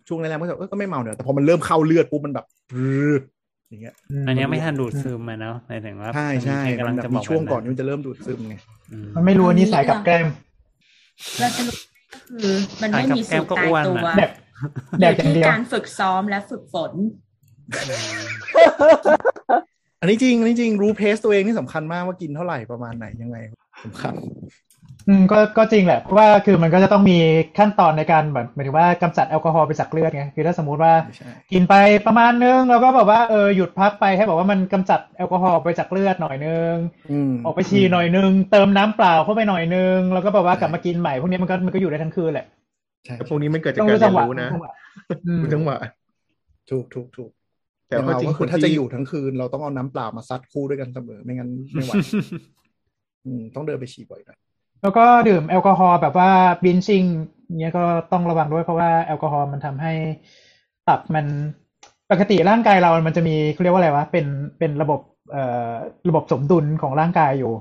ช่วงแรกๆมันก็แบบเออก็ไม่เมาเนี่ยแต่พอมันเริ่มเข้าเลือดปุ๊บมันแบบรืดอย่างเงี้ยอันนี้ไม่ทันดูดซึมมาเนาะหมายถึงว่าใช่ใช่กำมัลันงแบบจะบมีอกช่วงก่อนแบบที่มันจะเริ่มดูดซึมไงอืมมันไม่รู้ว่านี่สายกับแกล้มเราจะรู้ก็คือมันไม่มีสูตรตายตัวแดกแดกออย่างที่เดียวการฝึกซ้อมและฝึกฝน อันนี้จริงอันนี้จริงรู้เพสตัวเองนี่สำคัญมากว่ากินเท่าไหร่ประมาณไหนยังไงสำคัญ อืมก็ก็จริงแหละเพราะว่าคือมันก็จะต้องมีขั้นตอนในการแบบหมายถึงว่ากำจัดแอลกอฮอล์ไปจากเลือดไงคือถ้าสมมุติว่าใช่กินไปประมาณนึงแล้วก็แบบว่าเออหยุดพักไปให้บอกว่ามันกำจัดแอลกอฮอล์ไปจากเลือดหน่อยนึงอืมออกไปฉี่หน่อยนึง เติมน้ำเปล่าเข้าไปหน่อยนึง แล้วก็แบบว่ากลับมากินใหม่พวกนี้มันก็มันก็อยู่ได้ทั้งคืนแหละใช่แต่พวกนี้มันเกิดจากต้องการรู้จัเรีงยหวะนรู้นะจังหวะอืมรู้จังหวะถูกถูกถูกแต่อย่างว่าเราจริงก็คคือนถ้าที่จะอยู่ทั้งคืน เราต้องเอาน้ำเปล่ามาซัดคู่ด้วยกันเสมอไม่งั้นไม่ไหวอืมต้องเดินไปฉี่บ่อยหน่อย แล้วก็ดื่มแอลกอฮอล์แบบว่าบินชิงเนี้ยก็ต้องระวังด้วยเพราะว่าแอลกอฮอล์มันทำให้ตับมันปกติร่างกายเรามันจะมีเขาเรียกว่าอะไรวะเป็นเป็นระบบเอ่อระบบสมดุลของร่างกายอยู่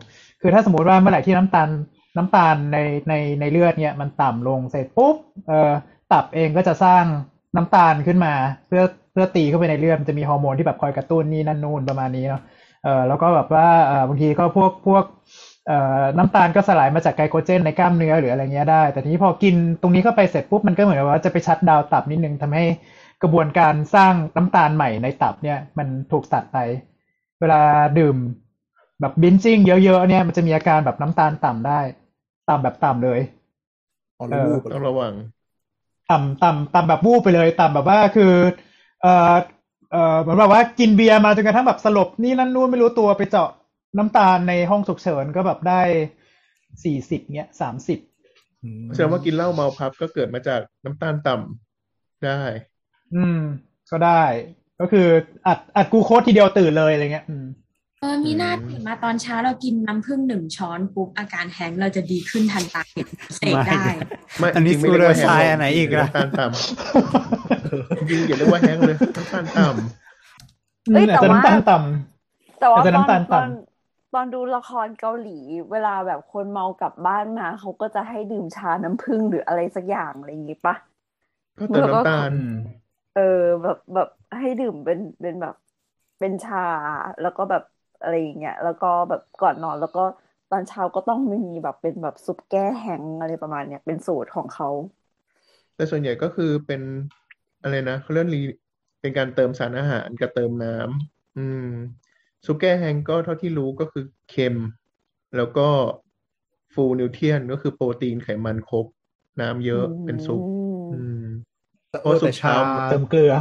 คือถ้าสมมติว่าเมื่อไหร่ที่น้ำตาลน้ำตาลในในในเลือดเนี่ยมันต่ำลงเสร็จปุ๊บเอ่อตับเองก็จะสร้างน้ำตาลขึ้นมา เพื่อเพื่อตีเข้าไปในเลือดมันจะมีฮอร์โมนที่แบบคอยกระตุ้นนี่นั่นนู่นประมาณนี้เนาะเอ่อแล้วก็แบบว่าเอ่อบางทีก็พวกพวก น้ำตาลก็สลายมาจากไกลโคเจนในกล้ามเนื้อหรืออะไรเงี้ยได้ แต่ทีนี้พอกินตรงนี้เข้าไปเสร็จปุ๊บมันก็เหมือนกับว่าจะไปชัดดาวน์ตับนิดนึงทำให้กระบวนการสร้างน้ำตาลใหม่ในตับเนี่ยมันถูกตัดไป เวลาดื่มแบบบินซิ่งเยอะๆเนี่ยมันจะมีอาการแบบน้ำตาลต่ำได้ ต่ำแบบต่ำเลยอ๋อรู้รูปต้องระวัง ต่ำต่ำต่ำแบบวูบไปเลย ต่ำแบบว่าคือ เอ่อเอ่อเหมือนแบบว่ากินเบียร์มาจนกระทั่งแบบสลบนี่นั่นนู่นไม่รู้ตัวไปเจาะ น้ำตาลในห้องฉุกเฉินก็แบบได้สี่สิบเนี้ยสามสิบอืมแสดงว่ากินเหล้าเมาพับก็เกิดมาจากน้ำตาลต่ำได้ อืม ก็ได้ ก็คืออัดอัดกลูโคสทีเดียวตื่นเลยอะไรเงี้ยอืมเออมีหน้าตื่นมาตอนเช้าเรากินน้ำผึ้งหนึ่งช้อนปุ๊บอาการแฮงก์เราจะดีขึ้นทันตาเห็นเสกได้ไม่อันนี้จริงๆไม่เรียกว่าแฮง pseudoscience ก์อันไหนอีกล่ะน้ำตาลต่ำจริงๆอย่าเรียกว่าแฮงก์เลยน้ำตาลต่เอ้ยอาจจะแต่ว่าน้ำตาลต่แต่ว่าอาจจะตอนน้ำ ตาลตอนต่ำตอนดูละครเกาหลี เวลาแบบคนเมากลับบ้านมาเขาก็จะให้ดื่มชาน้ำผึ้งหรืออะไรสักอย่างอะไรอย่างงี้ปะำก็เติมน้ำตาลำอืมเออแบบแบบให้ดื่มเป็นเป็นแบบ เป็นชาแล้วก็แบบอะไรอย่างเงี้ยแล้วก็แบบก่อนนอนแล้วก็ตอนเช้าก็ต้องมีแบบเป็นแบบซุปแก้แห้งก์อะไรประมาณเนี้ยเป็นสูตรของเขา แต่ส่วนใหญ่ก็คือเป็นอะไรนะเขาเรียกรีเป็นการเติมสารอาหารกับเติมน้ำอืม ซุปแก้แห้งก็เท่าที่รู้ก็คือเค็ม แล้วก็ฟูลนิวเทรียนก็คือโปรตีนไขมันครบ น้ำเยอะเป็นซุปอืมอืมแต่เพราะซุแต่ปชาเช้าเติมเกลือ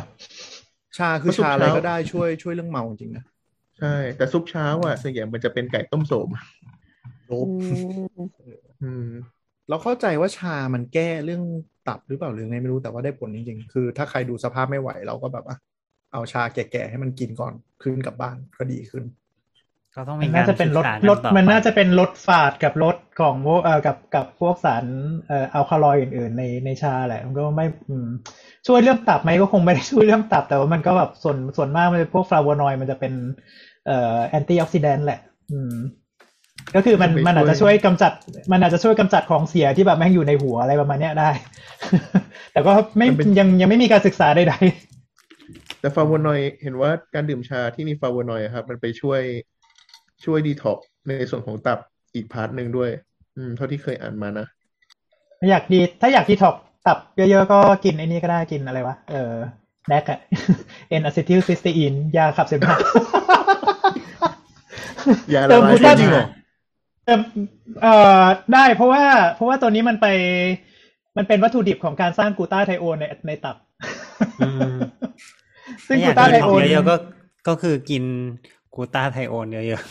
ชาคือเพราะซุปชาอะไรเช้าก็ได้ช่วยช่วยเรื่องเมาจริงนะ ใช่ แต่ซุปเช้าอะส่วนใหญ่มันจะเป็นไก่ต้มโสมโลอืบมอืมเราเข้าใจว่าชามันแก้เรื่องตับหรือเปล่าหรือไงไม่รู้แต่ว่าได้ผลจริงๆ คือถ้าใครดูสภาพไม่ไหวเราก็แบบอะ เอาชาแก่ๆให้มันกินก่อนขึ้นกลับบ้านก็ดีขึ้น ก็ต้องมัมีนกาน่ารจะเป็นลดศึกษาลดต่อมันไปน่าจะเป็นลดฝาดกับลดของพวกเอ่อกับกับพวกสารเอ่ออัลคาลอยด์อื่น ๆ ในในชาแหละมันก็ไม่อืมช่วยเรื่องตับไหมก็คงไม่ได้ช่วยเรื่องตับ แต่ว่ามันก็แบบส่วนส่วนมากมันเป็นพวกฟลาโวนอยด์มันจะเป็นเอ่อแอนตี้ออกซิแดนต์แหละ อืมก็คือมันจะไปมันอาจจะช่ช่ววยยกำจัด มันอาจจะช่วยกำจัดของเสียที่แบบแม่งอยู่ในหัวอะไรประมาณเนี้ยได้ แต่ก็ไม่มันเป็นยังยังไม่มีการศึกษาใด แต่ฟลาโวนอยด์เห็นว่าการดื่มชาที่มีฟลาโวนอยด์อะครับ มันไปช่วยช่วยดีท็อกซ์ในส่วนของตับอีกพาร์ทหนึ่งด้วย อืม เท่าที่เคยอ่านมานะๆอยากดี ถ้าอยากดีท็อกตับเยอะๆ ก็กินไอ้นี่ก็ได้กินอะไรวะ เออแนกอะเอ็นอะซิทิลซิสเตอีนยาขับเสมหะยาละเติมลายกูเสต้ามจริงเหรหะอเติมเอ่อได้เพราะว่า เพราะว่าตัวนี้มันไป มันเป็นวัตถุดิบของการสร้างกลูตาไทโอนในในตับอืม ซึ่งถ้ากลูอยากตาไทดีท็โออกนซ์เยอะๆก็ก็คือกินกูต้าไทโอนเยอะ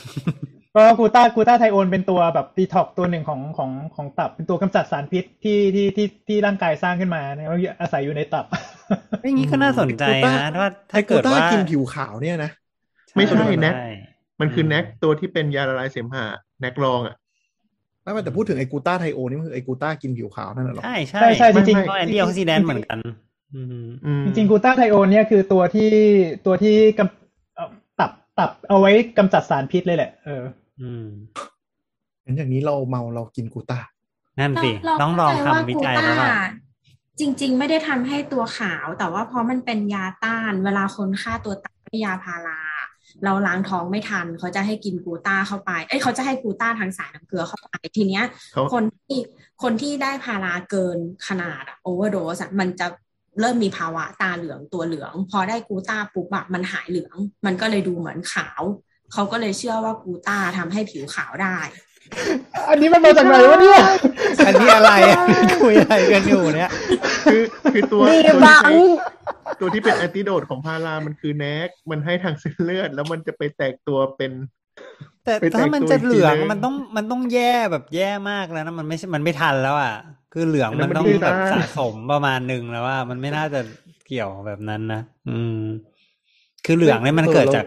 เพราะกลูตากลูตาไทโอนเป็นตัวแบบดีท็อกตัวหนึ่งของของของตับเป็นตัวกำจัดสารพิษที่ที่ที่ที่ร่างกายสร้างขึ้นมาเนี่ยอาศัยอยู่ในตับๆอย่างนี้ก็น่าสนใจไอ้กูต้านะว่าไอ้ถ้ากูเกิดต้าว่ากินผิวขาวเนี่ยนะ ไม่ใช่แน็กใช่มันคือแน็กตัวที่เป็นยาละลายเสมหะแน็กลองอะไม่ไม่แต่พูดถึงไอ้กูต้าไทโอนี่มันคือไอ้กูต้ากินผิวขาวนั่นน่ะเหรอใช่ใช่ใช่ใช่จริงไม่ก็แอนตี้ออกซิแดนต์เหมือนกันอืมอืม จริงๆกลูตาไทโอนเนี่ยคือตัวที่ตัวที่กำเอ่อตับตับเอาไว้กำจัดสารพิษเลยแหละ เออ อืมงั้นอย่างนี้เราเมาเรากินกูต้านั่นสิเราต้องลองเข้าใจทำวิกูจัยต้าแล้วล่ะจริง ๆ ไม่ได้ทำให้ตัวขาว แต่ว่าเพราะมันเป็นยาต้าน เวลาคนฆ่าตัวตายด้วยยาพาราเราล้างท้องไม่ทัน เขาจะให้กินกลูต้าเข้าไป เอ้ยเขาจะให้กลูต้าทางสายน้ำเกลือเข้าไปทีเนี้ยเขาคนที่คนที่ได้พาราเกินขนาดโอเวอร์โดสมันจะ เริ่มมีภาวะตาเหลืองตัวเหลือง พอได้กลูต้าปุ๊บอะมันหายเหลือง มันก็เลยดูเหมือนขาว เขาก็เลยเชื่อว่ากลูต้าทำให้ผิวขาวได้ อันนี้มันมาจากไหนวะเนี่ยอันนี้อะไรอะคุยอะไรกันอยู่เนี่ยคือคือตัวดีตัวบัที่งใช้ตัวที่เป็นแอนติโดดของพารามันคือแน็กมันให้ทางเส้นเลือด แล้วมันจะไปแตกตัวเป็นแต่ไปแต่งถ้ามันตัวจะอีกทีเหลืองนึงมันต้องมันต้องแย่แบบแย่มากแล้วนะมันไม่ใช่มันไม่ทันแล้วอะ คือเหลืองอันนั้มันนมันต้องดื้อแบบด้านสะสมประมาณหนึ่งแล้วว่า มันไม่น่าจะเกี่ยวแบบนั้นนะอืม คือเหลืองเนี่ยมันเออเกิดเราจาก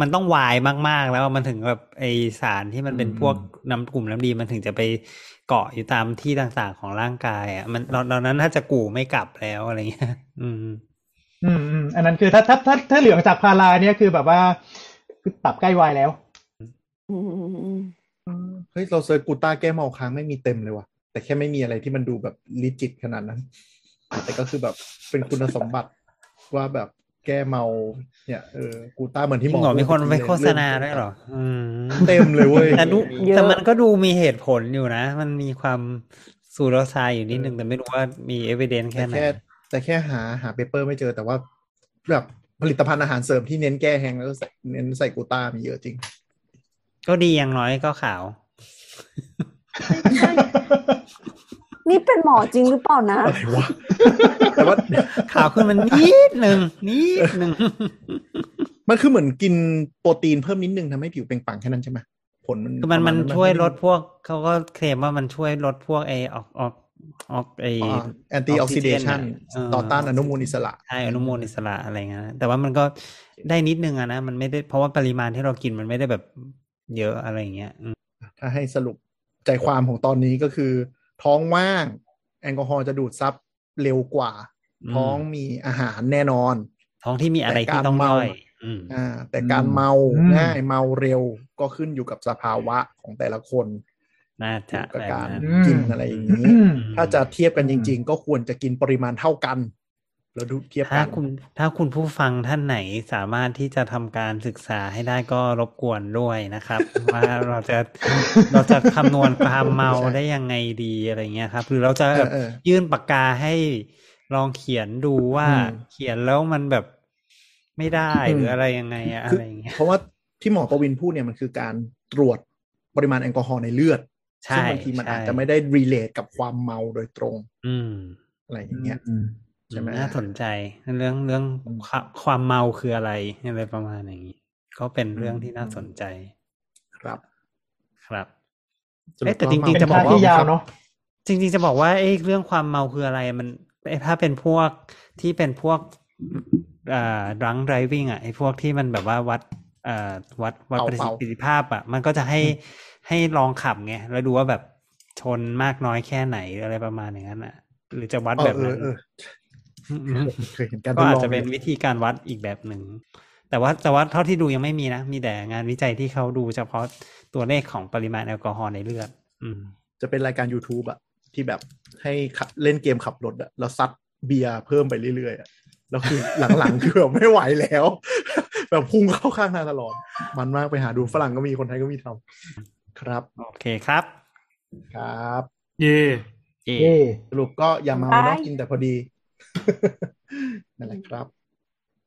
มันต้องวายมากๆ แล้วมันถึงแบบไอสารที่มันเป็นอืมพวกน้ำกลุ่มน้ำดีมันถึงจะไปเกาะอยู่ตามที่ต่างๆของร่างกาย อะ มันตอนตอนนั้นถ้าจะกู่ไม่กลับแล้วอะไรเงี้ยอืม อืมอืมอันนั้นคือถ้าถ้าถ้าถ้าเหลืองจากพาราเนี่ยคือแบบว่า คือตับใกล้วายแล้วอืมอืมอืมเฮ้ยเราเซิร์ชกูต้าแก้เมาค้างไม่มีเต็มเลยว่ะ แต่แค่ไม่มีอะไรที่มันดูแบบลิจิตขนาดนั้น แต่ก็คือแบบเป็นคุณสมบัติว่าแบบแก้เมา เนี่ยเออกูต้าเหมือนจริที่งหมอเหรอมีคนพูดไปเอกี้โฆษณาด้วยเหรออืมเต็มเลยเว้ยแต่ดูแต่มันก็ดูมีเหตุผลอยู่นะ มันมีความสูรสายอยู่นิดนึงแต่ไม่รู้ว่ามีเอ i เดน c e แค่แต่ไหนแค่แต่แค่หาหาเปเปอร์ไม่เจอแต่ว่าแบบผลิตภัณฑ์อาหารเสริมที่เน้นแก้แห้งแล้วก็ใส่เน้นใส่กูต้ามีเยอะจริง ก็ดีอย่างน้อยก็ขาว นี่เป็นหมอจริงหรือเปล่านะอะไรวะแต่ว่าขาวขึ้นมันนิดหนึ่งนิดหนึ่งมันคือเหมือนกินโปรตีนเพิ่มนิดนึงทำให้ผิวเปล่งปลั่งแค่นั้นใช่ไหมผลมันคือมันประามัณนช่วยลดพวกเขาก็เคลมว่ามันช่วยลดพวกไอออกออกออกไอ anti-oxidation เออต่อต้านอนุมูลอิสระใช่อนุมูลอิสระอะไรเงี้ยนะแต่ว่ามันก็ได้นิดนึงอะนะมันไม่ได้เพราะว่าปริมาณที่เรากินมันไม่ได้แบบเยอะอะไรเงี้ยอืมถ้าให้สรุป ใจความของตอนนี้ก็คือ ท้องว่าง แอลกอฮอล์จะดูดซับเร็วกว่า ท้องมีอาหารแน่นอน ท้องที่มีอะไรแต่ที่การต้องเมาย่อยอืมอ่า แต่การเมาอืมง่ายเมาเร็วก็ขึ้นอยู่กับสภาวะของแต่ละคนน่าอจะยู่กับแบบการนั้นกินอะไรอย่างนี้อืมถ้าจะเทียบกันจริง ๆ ก็ควรจะกินปริมาณเท่ากัน แล้วดูเทียบถ้ากันคุณถ้าคุณผู้ฟังท่านไหนสามารถที่จะทำการศึกษาให้ได้ก็รบกวนด้วยนะครับ ว่าเราจะเราจะคำนวณความเมาได้ยังไงดีอะไรเงี้ยครับหรือเราจะแบบเออเออยื่นปากกาให้ลองเขียนดูว่าอืมเขียนแล้วมันแบบไม่ได้อืมหรืออะไรยังไงอะอะคือไรอย่างเงี้ยเพราะว่าที่หมอประวินพูดเนี่ยมันคือการตรวจปริมาณแอลกอฮอล์ในเลือดใช่ซึ่งบางทีมันใช่อาจจะไม่ได้รีเลทกับความเมาโดยตรง อืมอะไรอย่างเงี้ยอืมใช่ไหมน่าสนใจเรื่องเรื่องอืมความความเมาคืออะไรอะไรประมาณอย่างนี้ก็เป็นเรื่องที่น่าสนใจ ครับ ครับสรุปเอ๊ะแต่ก็จริงๆเมาจะบอกเป็นภาพที่ยาวเนอะจริง ๆ จะบอกว่าไอ้เรื่องความเมาคืออะไร มันไอ้ถ้าเป็นพวกที่เป็นพวกอ่า drunk driving อะไอ้พวกที่มันแบบว่าวัดอ่าวัดวัดเป่าประเป่าสิทธิภาพ อะ มันก็จะให้ให้ลองขับไงแล้วดูว่าแบบชนมากน้อยแค่ไหนอะไรประมาณอย่างนั้นอะหรือจะวัดเอแบอบเอนั้อน เอออืมเคยเห็นการทก็ดอาลจองจะเป็นอยู่วิธีการวัดอีกแบบหนึ่ง แต่ว่าแต่ว่าเท่าที่ดูยังไม่มีนะ มีแต่งานวิจัยที่เขาดูเฉพาะตัวเลขของปริมาณแอลกอฮอล์ในเลือด อืม จะเป็นรายการ YouTube อะที่แบบให้ขับเล่นเกมขับรถอะแล้วซัดเบียร์เพิ่มไปเรื่อยๆอะแล้วคือหลังๆคือแบบไม่ไหวแล้ว แบบพุ่งเข้าข้างทางตลอด มันมากไปหาดูฝรั่งก็มีคนไทยก็มีทำครับ โอเคครับ ครับ เย่เย่เย่สรุปก็อย่าเมาไปเนาะกินแต่พอดี นั่นแหละครับ